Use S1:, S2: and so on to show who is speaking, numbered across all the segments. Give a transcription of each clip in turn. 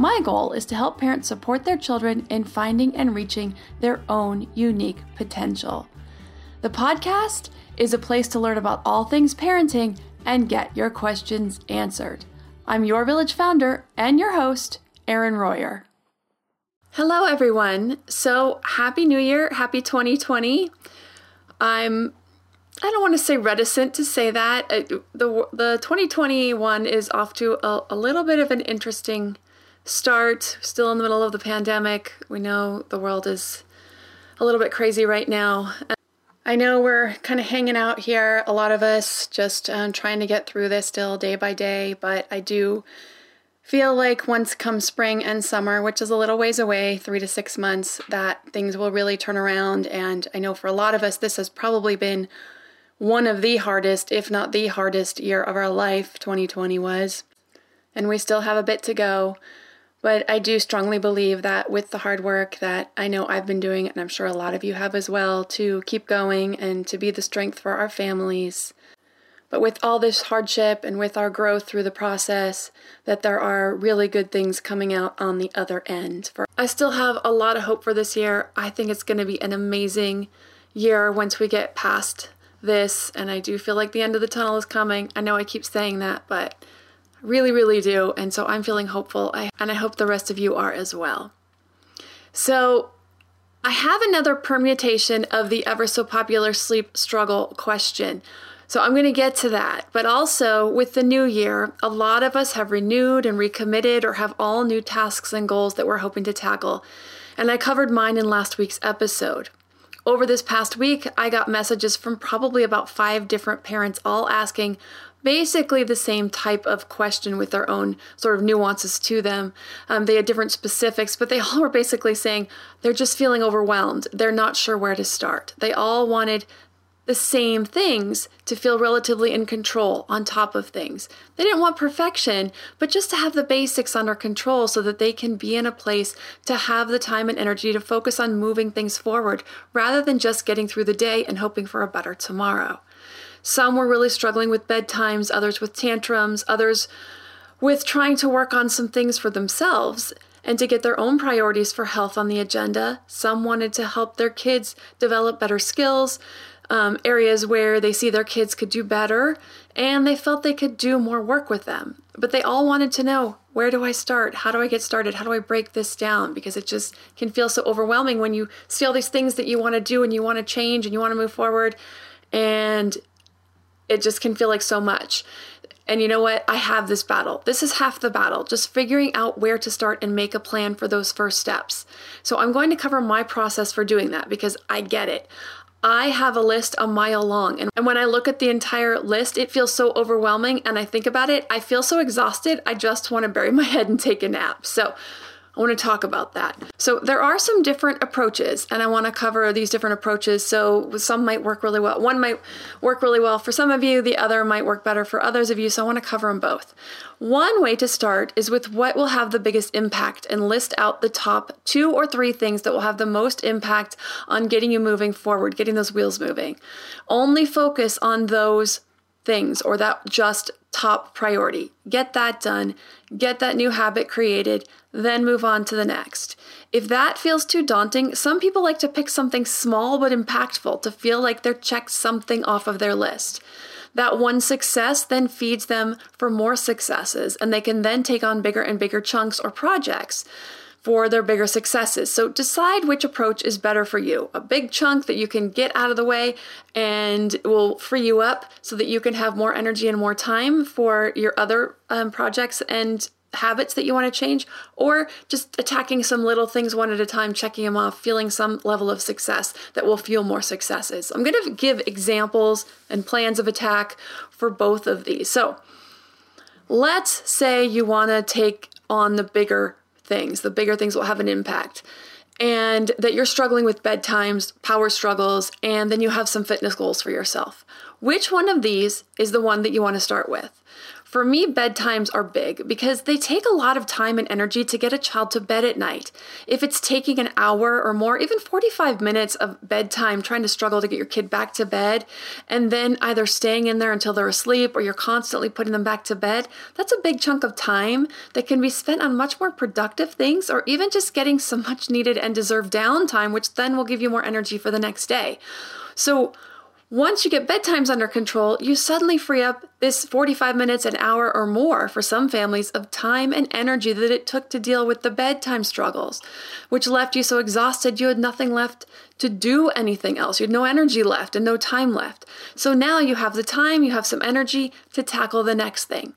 S1: My goal is to help parents support their children in finding and reaching their own unique potential. The podcast is a place to learn about all things parenting and get your questions answered. I'm your village founder and your host, Erin Royer. Hello, everyone. So, Happy New Year. Happy 2020. I'm I don't want to say reticent to say that. Uh, the the 2021 is off to a, a little bit of an interesting start. Still in the middle of the pandemic. We know the world is a little bit crazy right now. I know we're kind of hanging out here, a lot of us just um, trying to get through this still day by day, but I do feel like once come spring and summer, which is a little ways away, three to six months, that things will really turn around. And I know for a lot of us, this has probably been one of the hardest, if not the hardest year of our life, 2020 was. And we still have a bit to go. But I do strongly believe that with the hard work that I know I've been doing, and I'm sure a lot of you have as well, to keep going and to be the strength for our families. But with all this hardship and with our growth through the process, that there are really good things coming out on the other end. For I still have a lot of hope for this year. I think it's going to be an amazing year once we get past this, and I do feel like the end of the tunnel is coming. I know I keep saying that, but Really, really do. And so I'm feeling hopeful, I, and I hope the rest of you are as well. So, I have another permutation of the ever so popular sleep struggle question. So I'm going to get to that. But also, with the new year, a lot of us have renewed and recommitted or have all new tasks and goals that we're hoping to tackle. And I covered mine in last week's episode. Over this past week, I got messages from probably about five different parents all asking basically the same type of question with their own sort of nuances to them. Um, they had different specifics, but they all were basically saying they're just feeling overwhelmed. They're not sure where to start. They all wanted the same things to feel relatively in control on top of things. They didn't want perfection, but just to have the basics under control so that they can be in a place to have the time and energy to focus on moving things forward rather than just getting through the day and hoping for a better tomorrow. Some were really struggling with bedtimes, others with tantrums, others with trying to work on some things for themselves and to get their own priorities for health on the agenda. Some wanted to help their kids develop better skills, um, areas where they see their kids could do better, and they felt they could do more work with them. But they all wanted to know where do I start? How do I get started? How do I break this down? Because it just can feel so overwhelming when you see all these things that you want to do and you want to change and you want to move forward. And it just can feel like so much. And you know what? I have this battle. This is half the battle, just figuring out where to start and make a plan for those first steps. So I'm going to cover my process for doing that because I get it. I have a list a mile long. And when I look at the entire list, it feels so overwhelming. And I think about it, I feel so exhausted. I just want to bury my head and take a nap. So I want to talk about that. So, there are some different approaches, and I want to cover these different approaches. So, some might work really well. One might work really well for some of you, the other might work better for others of you. So, I want to cover them both. One way to start is with what will have the biggest impact and list out the top two or three things that will have the most impact on getting you moving forward, getting those wheels moving. Only focus on those things or that just top priority. Get that done, get that new habit created, then move on to the next. If that feels too daunting, some people like to pick something small but impactful to feel like they're checked something off of their list. That one success then feeds them for more successes, and they can then take on bigger and bigger chunks or projects for their bigger successes. So decide which approach is better for you. A big chunk that you can get out of the way and will free you up so that you can have more energy and more time for your other um, projects and habits that you want to change, or just attacking some little things one at a time, checking them off, feeling some level of success that will fuel more successes. I'm going to give examples and plans of attack for both of these. So, let's say you want to take on the bigger things. The bigger things will have an impact. and that you're struggling with bedtimes, power struggles, and then you have some fitness goals for yourself. Which one of these is the one that you want to start with? For me, bedtimes are big because they take a lot of time and energy to get a child to bed at night. If it's taking an hour or more, even 45 minutes of bedtime trying to struggle to get your kid back to bed, and then either staying in there until they're asleep or you're constantly putting them back to bed, that's a big chunk of time that can be spent on much more productive things or even just getting some much needed and deserved downtime, which then will give you more energy for the next day. So, once you get bedtimes under control, you suddenly free up this 45 minutes, an hour, or more for some families of time and energy that it took to deal with the bedtime struggles, which left you so exhausted you had nothing left to do anything else. You had no energy left and no time left. So now you have the time, you have some energy to tackle the next thing.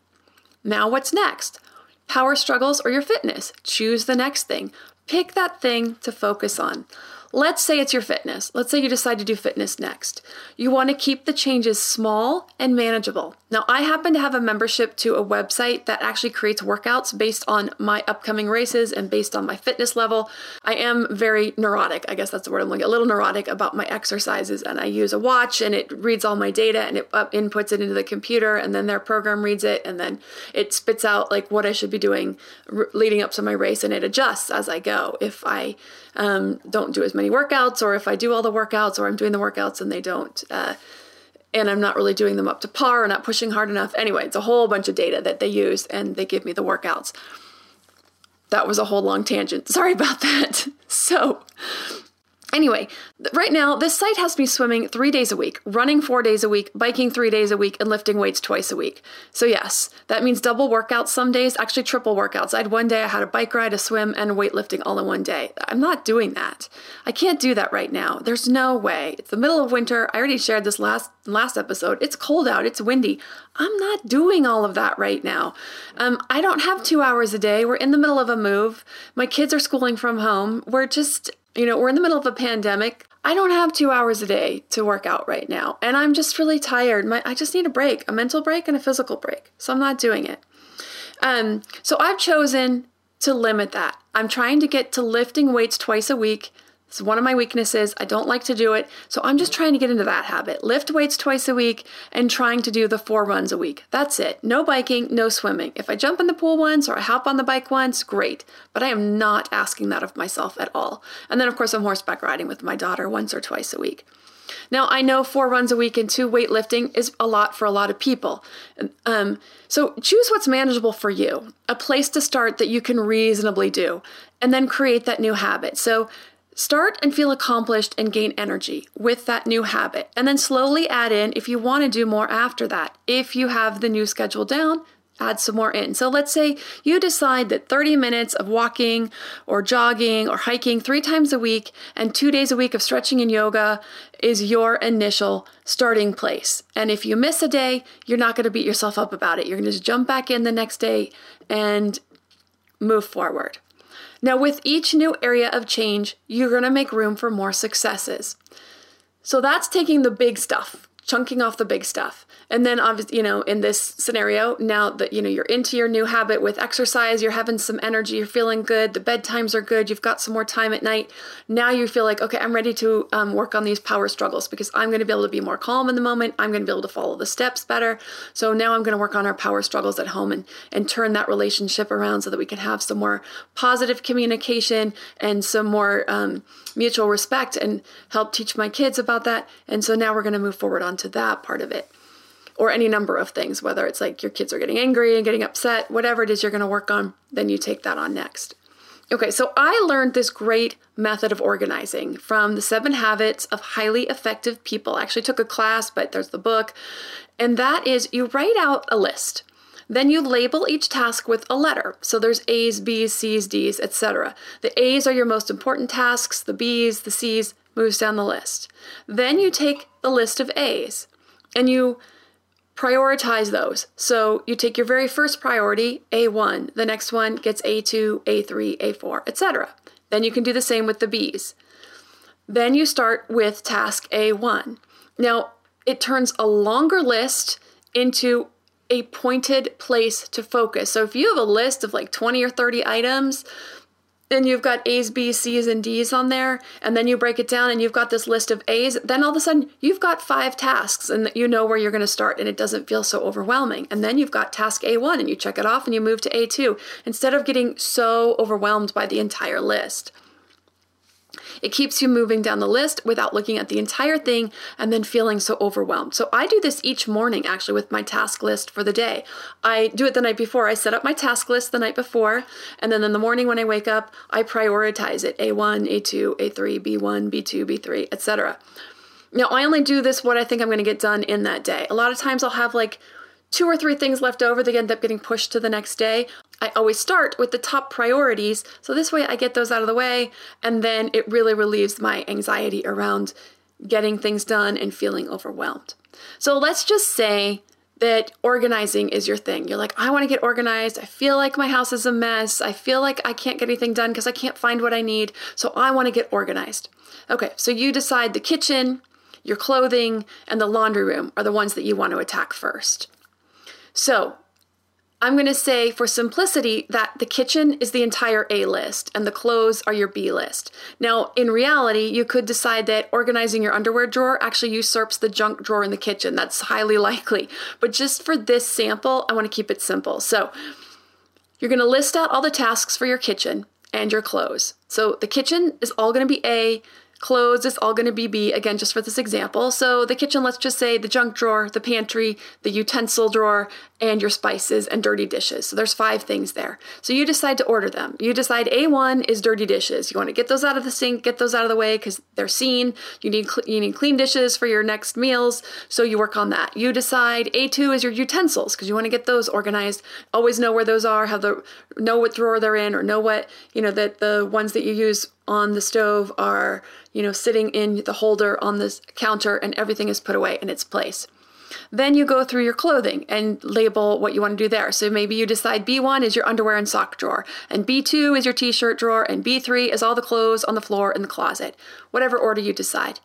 S1: Now, what's next? Power struggles or your fitness? Choose the next thing. Pick that thing to focus on. Let's say it's your fitness. Let's say you decide to do fitness next. You want to keep the changes small and manageable. Now, I happen to have a membership to a website that actually creates workouts based on my upcoming races and based on my fitness level. I am very neurotic, I guess that's the word I'm looking at. a little neurotic about my exercises. And I use a watch and it reads all my data and it inputs it into the computer and then their program reads it and then it spits out like what I should be doing leading up to my race and it adjusts as I go. If I um, don't do as many workouts, or if I do all the workouts, or I'm doing the workouts and they don't, uh, and I'm not really doing them up to par or not pushing hard enough. Anyway, it's a whole bunch of data that they use and they give me the workouts. That was a whole long tangent. Sorry about that. So, Anyway, right now, this site has me swimming three days a week, running four days a week, biking three days a week, and lifting weights twice a week. So, yes, that means double workouts some days, actually, triple workouts. I had one day I had a bike ride, a swim, and weightlifting all in one day. I'm not doing that. I can't do that right now. There's no way. It's the middle of winter. I already shared this last last episode. It's cold out, it's windy. I'm not doing all of that right now. Um, I don't have two hours a day. We're in the middle of a move. My kids are schooling from home. We're just you know, we're in the middle of a pandemic. I don't have two hours a day to work out right now, and I'm just really tired. My, I just need a break, a mental break and a physical break. So I'm not doing it. Um, so I've chosen to limit that. I'm trying to get to lifting weights twice a week it's one of my weaknesses. I don't like to do it. So I'm just trying to get into that habit. Lift weights twice a week and trying to do the four runs a week. That's it. No biking, no swimming. If I jump in the pool once or I hop on the bike once, great. But I am not asking that of myself at all. And then, of course, I'm horseback riding with my daughter once or twice a week. Now, I know four runs a week and two weightlifting is a lot for a lot of people. Um, so choose what's manageable for you, a place to start that you can reasonably do, and then create that new habit. So Start and feel accomplished and gain energy with that new habit, and then slowly add in if you want to do more after that. If you have the new schedule down, add some more in. So let's say you decide that 30 minutes of walking or jogging or hiking three times a week and two days a week of stretching and yoga is your initial starting place. And if you miss a day, you're not going to beat yourself up about it. You're going to just jump back in the next day and move forward. Now, with each new area of change, you're going to make room for more successes. So that's taking the big stuff, chunking off the big stuff. And then obviously, you know, in this scenario, now that you know you're into your new habit with exercise, you're having some energy, you're feeling good, the bedtimes are good, you've got some more time at night. Now you feel like, okay, I'm ready to um, work on these power struggles because I'm going to be able to be more calm in the moment. I'm going to be able to follow the steps better. So now I'm going to work on our power struggles at home and and turn that relationship around so that we can have some more positive communication and some more um, mutual respect and help teach my kids about that. And so now we're going to move forward onto that part of it or any number of things, whether it's like your kids are getting angry and getting upset, whatever it is you're going to work on, then you take that on next. Okay, so I learned this great method of organizing from the seven habits of highly effective people. I actually took a class, but there's the book. And that is you write out a list. Then you label each task with a letter. So there's A's, B's, C's, D's, etc. The A's are your most important tasks, the B's, the C's moves down the list. Then you take the list of A's and you prioritize those. So you take your very first priority, A1, the next one gets A2, A3, A4, etc. Then you can do the same with the B's. Then you start with task A1. Now, it turns a longer list into a pointed place to focus. So if you have a list of like 20 or 30 items, and you've got A's, B's, C's, and D's on there, and then you break it down and you've got this list of A's, then all of a sudden you've got five tasks and you know where you're going to start and it doesn't feel so overwhelming. And then you've got task A1 and you check it off and you move to A2 instead of getting so overwhelmed by the entire list. It keeps you moving down the list without looking at the entire thing and then feeling so overwhelmed. So I do this each morning actually with my task list for the day. I do it the night before. I set up my task list the night before, and then in the morning when I wake up, I prioritize it A1, A2, A3, B1, B2, B3, etc. Now, I only do this what I think I'm going to get done in that day. A lot of times I'll have like two or three things left over that end up getting pushed to the next day. I always start with the top priorities, so this way I get those out of the way, and then it really relieves my anxiety around getting things done and feeling overwhelmed. So let's just say that organizing is your thing. You're like, I want to get organized. I feel like my house is a mess. I feel like I can't get anything done because I can't find what I need. So I want to get organized. Okay, so you decide the kitchen, your clothing, and the laundry room are the ones that you want to attack first. So I'm going to say for simplicity that the kitchen is the entire A list and the clothes are your B list. Now, in reality, you could decide that organizing your underwear drawer actually usurps the junk drawer in the kitchen. That's highly likely. But just for this sample, I want to keep it simple. So, you're going to list out all the tasks for your kitchen and your clothes. So, the kitchen is all going to be A, Clothes is all going to be B, again, just for this example. So the kitchen, let's just say the junk drawer, the pantry, the utensil drawer, and your spices and dirty dishes. So there's five things there. So you decide to order them. You decide A1 is dirty dishes. You want to get those out of the sink, get those out of the way because they're seen. You need cl- you need clean dishes for your next meals, so you work on that. You decide A2 is your utensils because you want to get those organized. Always know where those are, have the know what drawer they're in, or know what you know that the ones that you use on the stove are you know sitting in the holder on this counter, and everything is put away in its place. Then you go through your clothing and label what you want to do there. So maybe you decide B1 is your underwear and sock drawer, and B2 is your t shirt drawer, and B3 is all the clothes on the floor in the closet, whatever order you decide.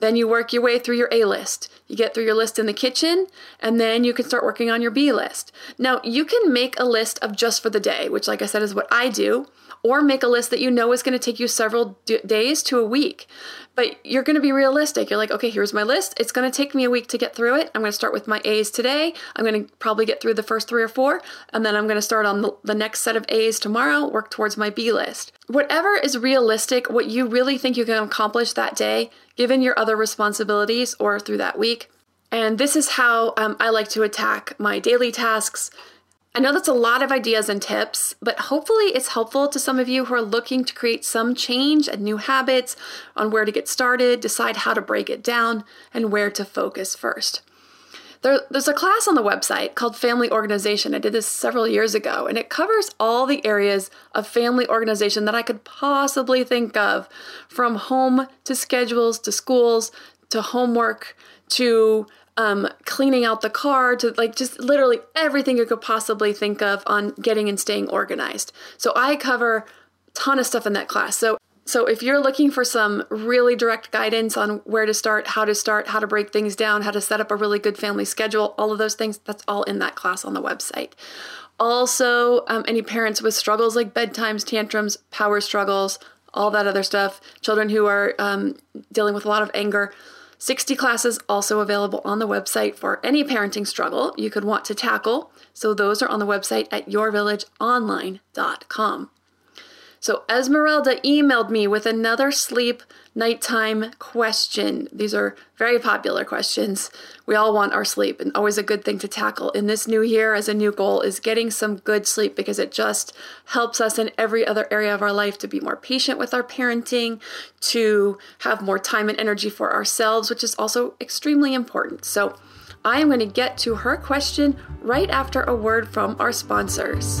S1: Then you work your way through your A list. You get through your list in the kitchen, and then you can start working on your B list. Now, you can make a list of just for the day, which, like I said, is what I do or make a list that you know is going to take you several d- days to a week. But you're going to be realistic. You're like, okay, here's my list. It's going to take me a week to get through it. I'm going to start with my A's today. I'm going to probably get through the first three or four, and then I'm going to start on the, the next set of A's tomorrow, work towards my B list. Whatever is realistic, what you really think you can accomplish that day, given your other responsibilities or through that week. And this is how um, I like to attack my daily tasks I know that's a lot of ideas and tips, but hopefully it's helpful to some of you who are looking to create some change and new habits on where to get started, decide how to break it down, and where to focus first. There, there's a class on the website called Family Organization. I did this several years ago, and it covers all the areas of family organization that I could possibly think of from home to schedules to schools to homework to um, cleaning out the car to like just literally everything you could possibly think of on getting and staying organized. So I cover a ton of stuff in that class. So so if you're looking for some really direct guidance on where to start, how to start, how to break things down, how to set up a really good family schedule, all of those things, that's all in that class on the website. Also, um, any parents with struggles like bedtimes, tantrums, power struggles, all that other stuff, children who are um, dealing with a lot of anger, 60 classes also available on the website for any parenting struggle you could want to tackle. So those are on the website at yourvillageonline.com. So Esmeralda emailed me with another sleep nighttime question. These are very popular questions. We all want our sleep and always a good thing to tackle in this new year as a new goal is getting some good sleep because it just helps us in every other area of our life to be more patient with our parenting, to have more time and energy for ourselves, which is also extremely important. So I am going to get to her question right after a word from our sponsors.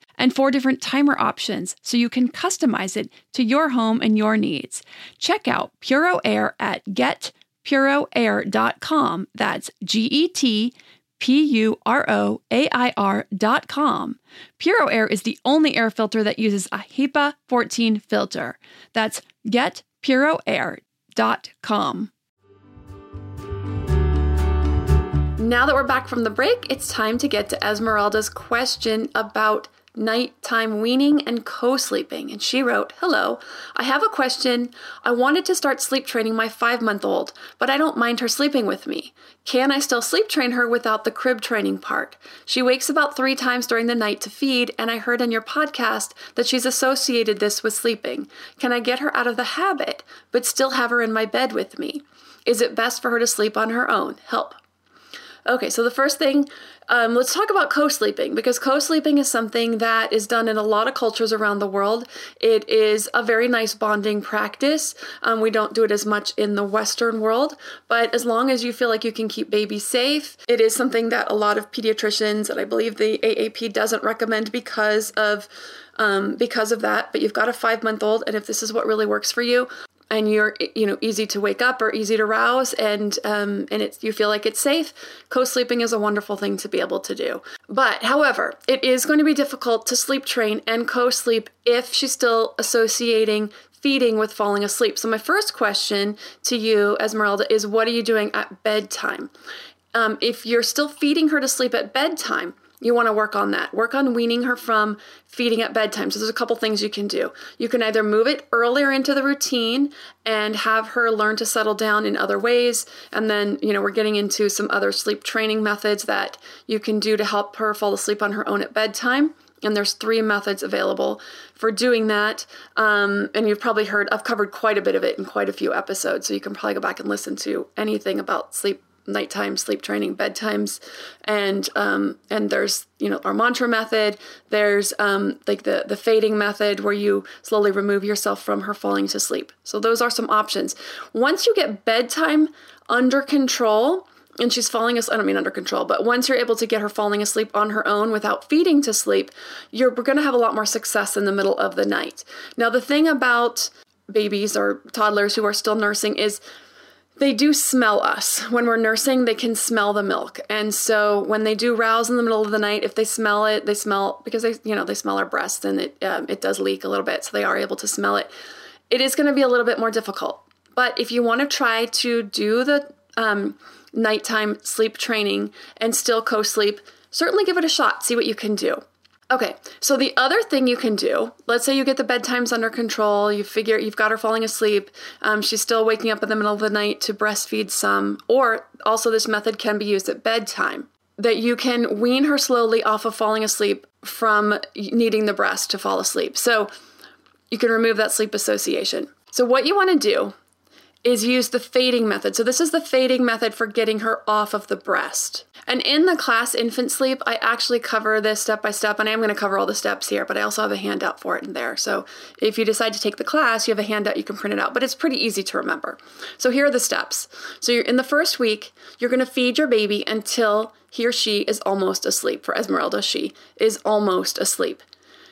S1: and four different timer options so you can customize it to your home and your needs. Check out Puro Air at getpuroair.com. That's G E T P U R O A I R.com. Puro Air is the only air filter that uses a HEPA 14 filter. That's getpuroair.com. Now that we're back from the break, it's time to get to Esmeralda's question about nighttime weaning and co sleeping. And she wrote, Hello, I have a question. I wanted to start sleep training my five month old, but I don't mind her sleeping with me. Can I still sleep train her without the crib training part? She wakes about three times during the night to feed, and I heard in your podcast that she's associated this with sleeping. Can I get her out of the habit, but still have her in my bed with me? Is it best for her to sleep on her own? Help. Okay, so the first thing um, let's talk about co sleeping because co sleeping is something that is done in a lot of cultures around the world. It is a very nice bonding practice. Um, we don't do it as much in the Western world, but as long as you feel like you can keep babies safe, it is something that a lot of pediatricians and I believe the AAP doesn't recommend because of um, because of that. But you've got a five month old, and if this is what really works for you, and you're you know easy to wake up or easy to rouse and um, and it's you feel like it's safe co-sleeping is a wonderful thing to be able to do. But however it is going to be difficult to sleep train and co-sleep if she's still associating feeding with falling asleep. So my first question to you esmeralda is what are you doing at bedtime? Um, if you're still feeding her to sleep at bedtime you want to work on that. Work on weaning her from feeding at bedtime. So there's a couple things you can do. You can either move it earlier into the routine and have her learn to settle down in other ways. And then, you know, we're getting into some other sleep training methods that you can do to help her fall asleep on her own at bedtime. And there's three methods available for doing that. Um, and you've probably heard, I've covered quite a bit of it in quite a few episodes. So you can probably go back and listen to anything about sleep nighttime sleep training bedtimes and um, and there's you know our mantra method there's um, like the the fading method where you slowly remove yourself from her falling to sleep so those are some options once you get bedtime under control and she's falling asleep. I don't mean under control, but once you're able to get her falling asleep on her own without feeding to sleep, you're going to have a lot more success in the middle of the night. Now, the thing about babies or toddlers who are still nursing is they do smell us. When we're nursing, they can smell the milk. And so when they do rouse in the middle of the night, if they smell it, they smell because they, you know, they smell our breast and it um, it does leak a little bit, so they are able to smell it. It is going to be a little bit more difficult. But if you want to try to do the um, nighttime sleep training and still co-sleep, certainly give it a shot. See what you can do. Okay, so the other thing you can do, let's say you get the bedtimes under control, you figure you've got her falling asleep, um, she's still waking up in the middle of the night to breastfeed some, or also this method can be used at bedtime, that you can wean her slowly off of falling asleep from needing the breast to fall asleep. So you can remove that sleep association. So, what you want to do is use the fading method. So, this is the fading method for getting her off of the breast. And in the class Infant Sleep, I actually cover this step by step, and I am going to cover all the steps here, but I also have a handout for it in there. So, if you decide to take the class, you have a handout, you can print it out, but it's pretty easy to remember. So, here are the steps. So, in the first week, you're going to feed your baby until he or she is almost asleep. For Esmeralda, she is almost asleep.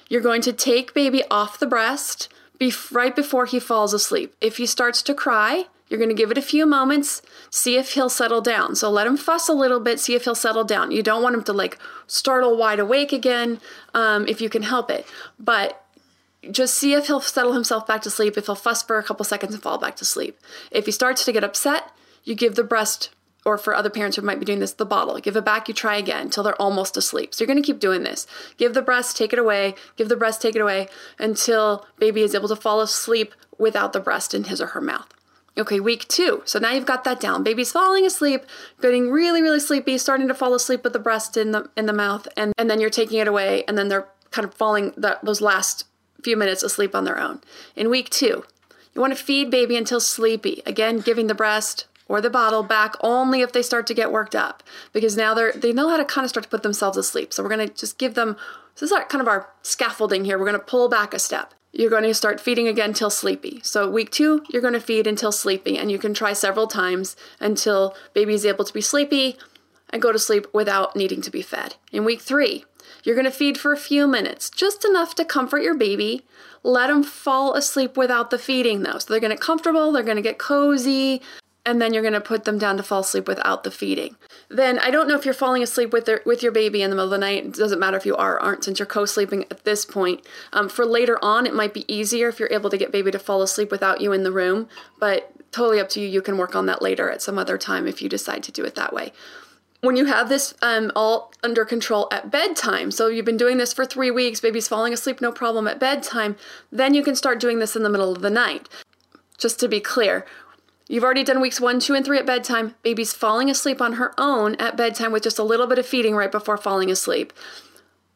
S1: You're going to take baby off the breast be right before he falls asleep. If he starts to cry, you're going to give it a few moments, see if he'll settle down. So let him fuss a little bit, see if he'll settle down. You don't want him to like startle wide awake again um, if you can help it. But just see if he'll settle himself back to sleep, if he'll fuss for a couple seconds and fall back to sleep. If he starts to get upset, you give the breast or for other parents who might be doing this, the bottle. Give it back, you try again until they're almost asleep. So you're going to keep doing this. Give the breast, take it away, give the breast, take it away until baby is able to fall asleep without the breast in his or her mouth. Okay, week two. So now you've got that down. Baby's falling asleep, getting really, really sleepy, starting to fall asleep with the breast in the in the mouth, and, and then you're taking it away, and then they're kind of falling that those last few minutes asleep on their own. In week two, you want to feed baby until sleepy. Again, giving the breast, or the bottle back only if they start to get worked up because now they're they know how to kind of start to put themselves asleep. So we're going to just give them this is our, kind of our scaffolding here. We're going to pull back a step. You're going to start feeding again till sleepy. So week 2, you're going to feed until sleepy and you can try several times until baby is able to be sleepy and go to sleep without needing to be fed. In week 3, you're going to feed for a few minutes, just enough to comfort your baby. Let them fall asleep without the feeding though. So they're going to get comfortable, they're going to get cozy, and then you're going to put them down to fall asleep without the feeding. Then I don't know if you're falling asleep with their, with your baby in the middle of the night. It doesn't matter if you are or aren't since you're co-sleeping at this point. Um, for later on, it might be easier if you're able to get baby to fall asleep without you in the room, but totally up to you. You can work on that later at some other time if you decide to do it that way. When you have this um, all under control at bedtime, so you've been doing this for three weeks, baby's falling asleep, no problem at bedtime, then you can start doing this in the middle of the night. Just to be clear, You've already done weeks one, two, and three at bedtime. Baby's falling asleep on her own at bedtime with just a little bit of feeding right before falling asleep.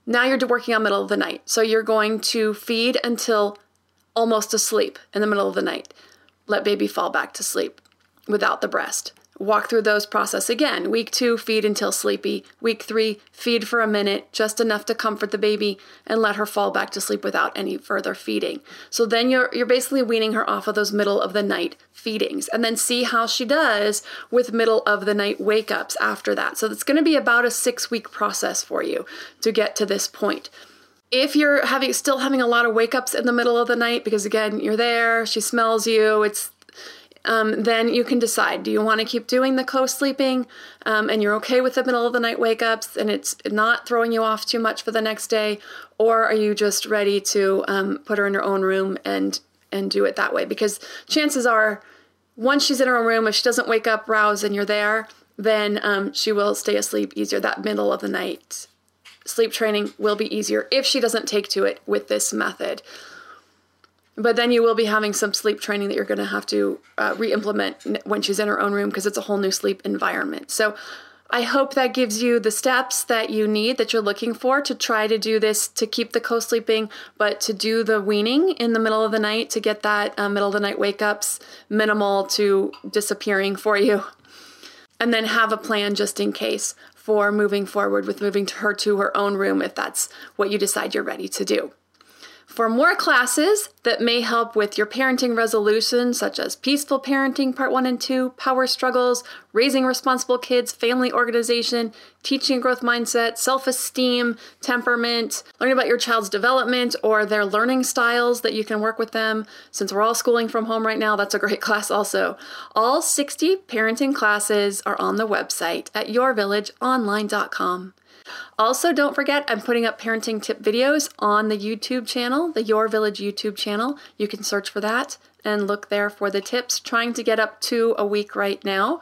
S1: Now you're working on middle of the night. So you're going to feed until almost asleep in the middle of the night. Let baby fall back to sleep without the breast walk through those process again. Week two, feed until sleepy. Week three, feed for a minute, just enough to comfort the baby and let her fall back to sleep without any further feeding. So then you're you're basically weaning her off of those middle of the night feedings and then see how she does with middle of the night wake ups after that. So it's going to be about a 6 week process for you to get to this point if you're having still having a lot of wake ups in the middle of the night because again you're there she smells you it's um, then you can decide do you want to keep doing the co sleeping um, and you're okay with the middle of the night wake ups and it's not throwing you off too much for the next day, or are you just ready to um, put her in her own room and and do it that way? Because chances are, once she's in her own room, if she doesn't wake up, rouse, and you're there, then um, she will stay asleep easier that middle of the night. Sleep training will be easier if she doesn't take to it with this method. But then you will be having some sleep training that you're going to have to uh, re implement when she's in her own room because it's a whole new sleep environment. So I hope that gives you the steps that you need that you're looking for to try to do this to keep the co sleeping, but to do the weaning in the middle of the night to get that uh, middle of the night wake ups minimal to disappearing for you. And then have a plan just in case for moving forward with moving her to her own room if that's what you decide you're ready to do. For more classes that may help with your parenting resolutions, such as Peaceful Parenting Part 1 and 2, Power Struggles, Raising Responsible Kids, Family Organization, Teaching Growth Mindset, Self Esteem, Temperament, learning about your child's development or their learning styles that you can work with them. Since we're all schooling from home right now, that's a great class also. All 60 parenting classes are on the website at yourvillageonline.com. Also, don't forget, I'm putting up parenting tip videos on the YouTube channel, the Your Village YouTube channel. You can search for that and look there for the tips. Trying to get up to a week right now.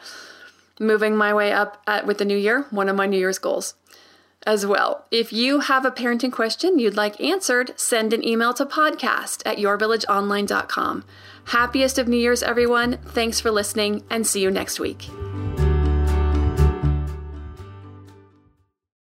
S1: Moving my way up at, with the new year, one of my New Year's goals as well. If you have a parenting question you'd like answered, send an email to podcast at yourvillageonline.com. Happiest of New Year's, everyone. Thanks for listening and see you next week.